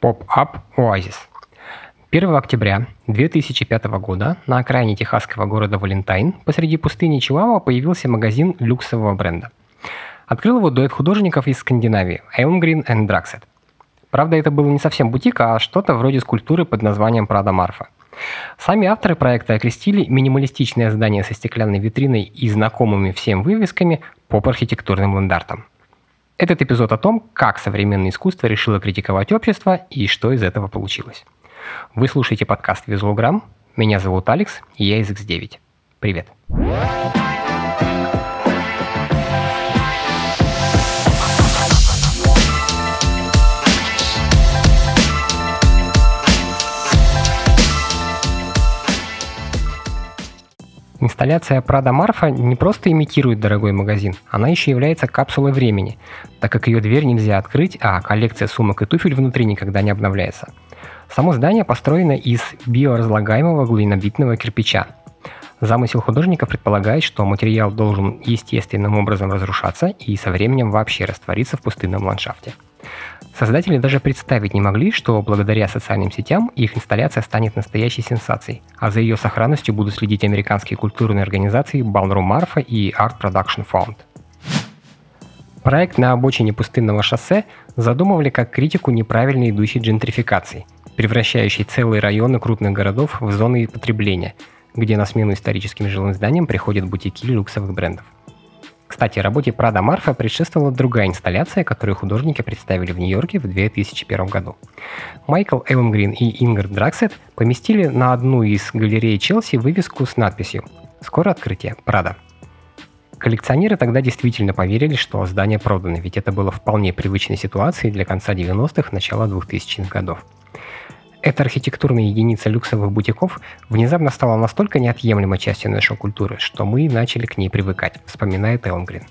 Pop-up Оазис. 1 октября 2005 года на окраине техасского города Валентайн посреди пустыни Чиуауа появился магазин люксового бренда. Открыл его дуэт художников из Скандинавии Elmgreen and Dragset. Правда, это был не совсем бутик, а что-то вроде скульптуры под названием Prada Marfa. Сами авторы проекта окрестили минималистичное здание со стеклянной витриной и знакомыми всем вывесками поп-архитектурным лендартом. Этот эпизод о том, как современное искусство решило критиковать общество и что из этого получилось. Вы слушаете подкаст «Визуалграмм». Меня зовут Алекс, и я из X9. Привет. Привет. Инсталляция Prada Marfa не просто имитирует дорогой магазин, она еще является капсулой времени, так как ее дверь нельзя открыть, а коллекция сумок и туфель внутри никогда не обновляется. Само здание построено из биоразлагаемого глинобитного кирпича. Замысел художника предполагает, что материал должен естественным образом разрушаться и со временем вообще раствориться в пустынном ландшафте. Создатели даже представить не могли, что благодаря социальным сетям их инсталляция станет настоящей сенсацией, а за ее сохранностью будут следить американские культурные организации Ballroom Marfa и Art Production Fund. Проект на обочине пустынного шоссе задумывали как критику неправильно идущей джентрификации, превращающей целые районы крупных городов в зоны потребления, где на смену историческим жилым зданиям приходят бутики люксовых брендов. Кстати, работе Прада Марфа предшествовала другая инсталляция, которую художники представили в Нью-Йорке в 2001 году. Майкл Эвангрин и Ингар Драксет поместили на одну из галерей Челси вывеску с надписью «Скоро открытие. Прада». Коллекционеры тогда действительно поверили, что здание продано, ведь это было вполне привычной ситуацией для конца 90-х, начала 2000-х годов. Эта архитектурная единица люксовых бутиков внезапно стала настолько неотъемлемой частью нашей культуры, что мы начали к ней привыкать, вспоминает Элмгрин.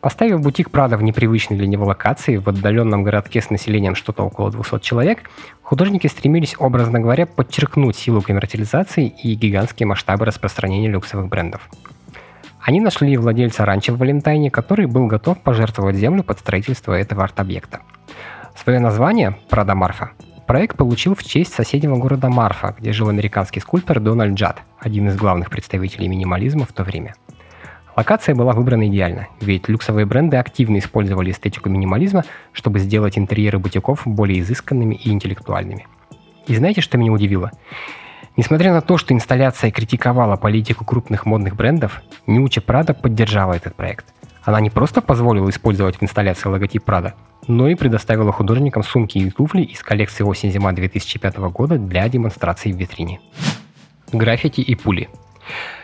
Поставив бутик Прада в непривычной для него локации, в отдаленном городке с населением что-то около 200 человек, художники стремились, образно говоря, подчеркнуть силу коммерциализации и гигантские масштабы распространения люксовых брендов. Они нашли владельца ранчо в Валентайне, который был готов пожертвовать землю под строительство этого арт-объекта. Свое название, Прада Марфа, Проект получил в честь соседнего города Марфа, где жил американский скульптор Дональд Джад, один из главных представителей минимализма в то время. Локация была выбрана идеально, ведь люксовые бренды активно использовали эстетику минимализма, чтобы сделать интерьеры бутиков более изысканными и интеллектуальными. И знаете, что меня удивило? Несмотря на то, что инсталляция критиковала политику крупных модных брендов, Нюча Прада поддержала этот проект. Она не просто позволила использовать в инсталляции логотип Прада, но и предоставила художникам сумки и туфли из коллекции осень-зима 2005 года для демонстрации в витрине. Граффити и пули.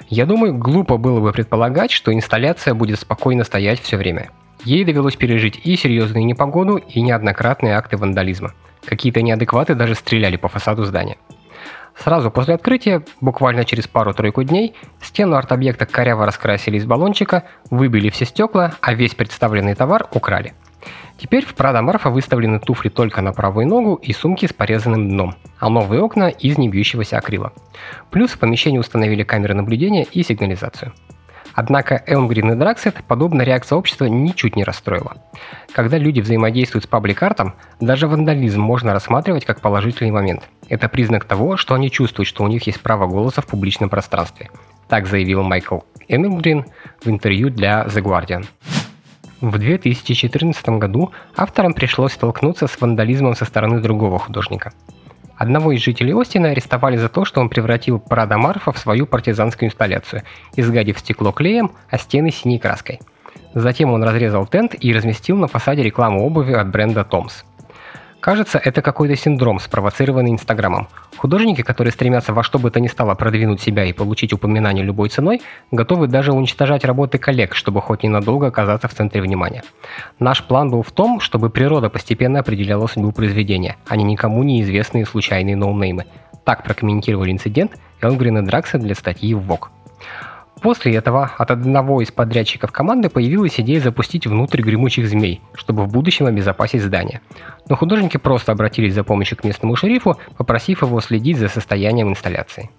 Я думаю, глупо было бы предполагать, что инсталляция будет спокойно стоять все время. Ей довелось пережить и серьезную непогоду, и неоднократные акты вандализма. Какие-то неадекваты даже стреляли по фасаду здания. Сразу после открытия, буквально через пару-тройку дней, стену арт-объекта коряво раскрасили из баллончика, выбили все стекла, а весь представленный товар украли – Теперь в Prada Marfa выставлены туфли только на правую ногу и сумки с порезанным дном, а новые окна из небьющегося акрила. Плюс в помещении установили камеры наблюдения и сигнализацию. Однако Elmgreen и Draxet подобная реакция общества ничуть не расстроила. Когда люди взаимодействуют с паблик-артом, даже вандализм можно рассматривать как положительный момент. Это признак того, что они чувствуют, что у них есть право голоса в публичном пространстве. Так заявил Майкл Элмгрин в интервью для The Guardian. В 2014 году авторам пришлось столкнуться с вандализмом со стороны другого художника. Одного из жителей Остина арестовали за то, что он превратил Прада Марфа в свою партизанскую инсталляцию, изгадив стекло клеем, а стены синей краской. Затем он разрезал тент и разместил на фасаде рекламу обуви от бренда Томс. Кажется, это какой-то синдром, спровоцированный Инстаграмом. Художники, которые стремятся во что бы то ни стало продвинуть себя и получить упоминание любой ценой, готовы даже уничтожать работы коллег, чтобы хоть ненадолго оказаться в центре внимания. Наш план был в том, чтобы природа постепенно определяла судьбу произведения, а не никому неизвестные случайные ноунеймы. Так прокомментировали инцидент Элмгрен и Дракса для статьи в Vogue. После этого от одного из подрядчиков команды появилась идея запустить внутрь гремучих змей, чтобы в будущем обезопасить здание. Но художники просто обратились за помощью к местному шерифу, попросив его следить за состоянием инсталляции.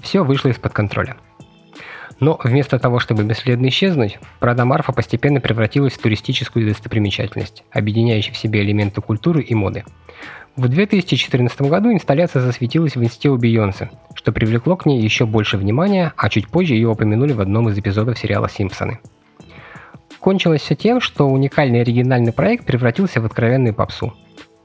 Все вышло из-под контроля. Но вместо того, чтобы бесследно исчезнуть, Прада Марфа постепенно превратилась в туристическую достопримечательность, объединяющую в себе элементы культуры и моды. В 2014 году инсталляция засветилась в инсте у Бейонсе, что привлекло к ней еще больше внимания, а чуть позже ее упомянули в одном из эпизодов сериала «Симпсоны». Кончилось все тем, что уникальный оригинальный проект превратился в откровенную попсу.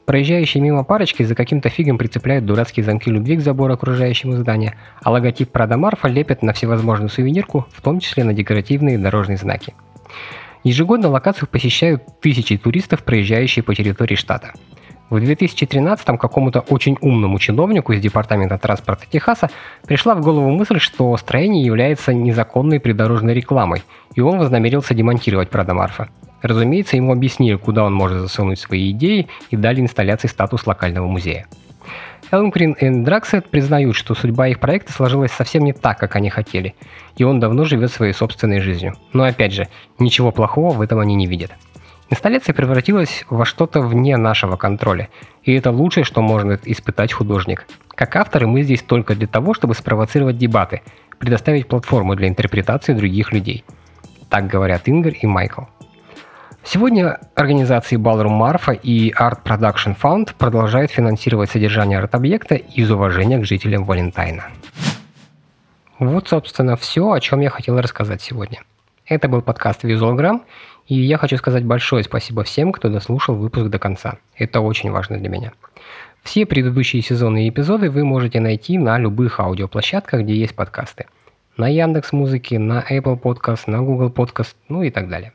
Проезжающие мимо парочки за каким-то фигом прицепляют дурацкие замки любви к забору окружающему здания, а логотип Прада Марфа лепят на всевозможную сувенирку, в том числе на декоративные дорожные знаки. Ежегодно локацию посещают тысячи туристов, проезжающие по территории штата – в 2013-м какому-то очень умному чиновнику из Департамента транспорта Техаса пришла в голову мысль, что строение является незаконной придорожной рекламой, и он вознамерился демонтировать Продомарфа. Разумеется, ему объяснили, куда он может засунуть свои идеи и дали инсталляции статус локального музея. Элмкрин и Драксет признают, что судьба их проекта сложилась совсем не так, как они хотели, и он давно живет своей собственной жизнью. Но опять же, ничего плохого в этом они не видят. Инсталляция превратилась во что-то вне нашего контроля, и это лучшее, что может испытать художник. Как авторы мы здесь только для того, чтобы спровоцировать дебаты, предоставить платформу для интерпретации других людей. Так говорят Ингар и Майкл. Сегодня организации Ballroom Marfa и Art Production Fund продолжают финансировать содержание арт-объекта из уважения к жителям Валентайна. Вот, собственно, все, о чем я хотел рассказать сегодня. Это был подкаст Visualgram, и я хочу сказать большое спасибо всем, кто дослушал выпуск до конца. Это очень важно для меня. Все предыдущие сезоны и эпизоды вы можете найти на любых аудиоплощадках, где есть подкасты. На Яндекс Музыке, на Apple Podcast, на Google Podcast, ну и так далее.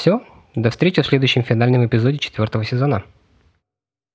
Все, до встречи в следующем финальном эпизоде четвертого сезона.